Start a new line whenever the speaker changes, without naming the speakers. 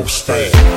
ghost
thing.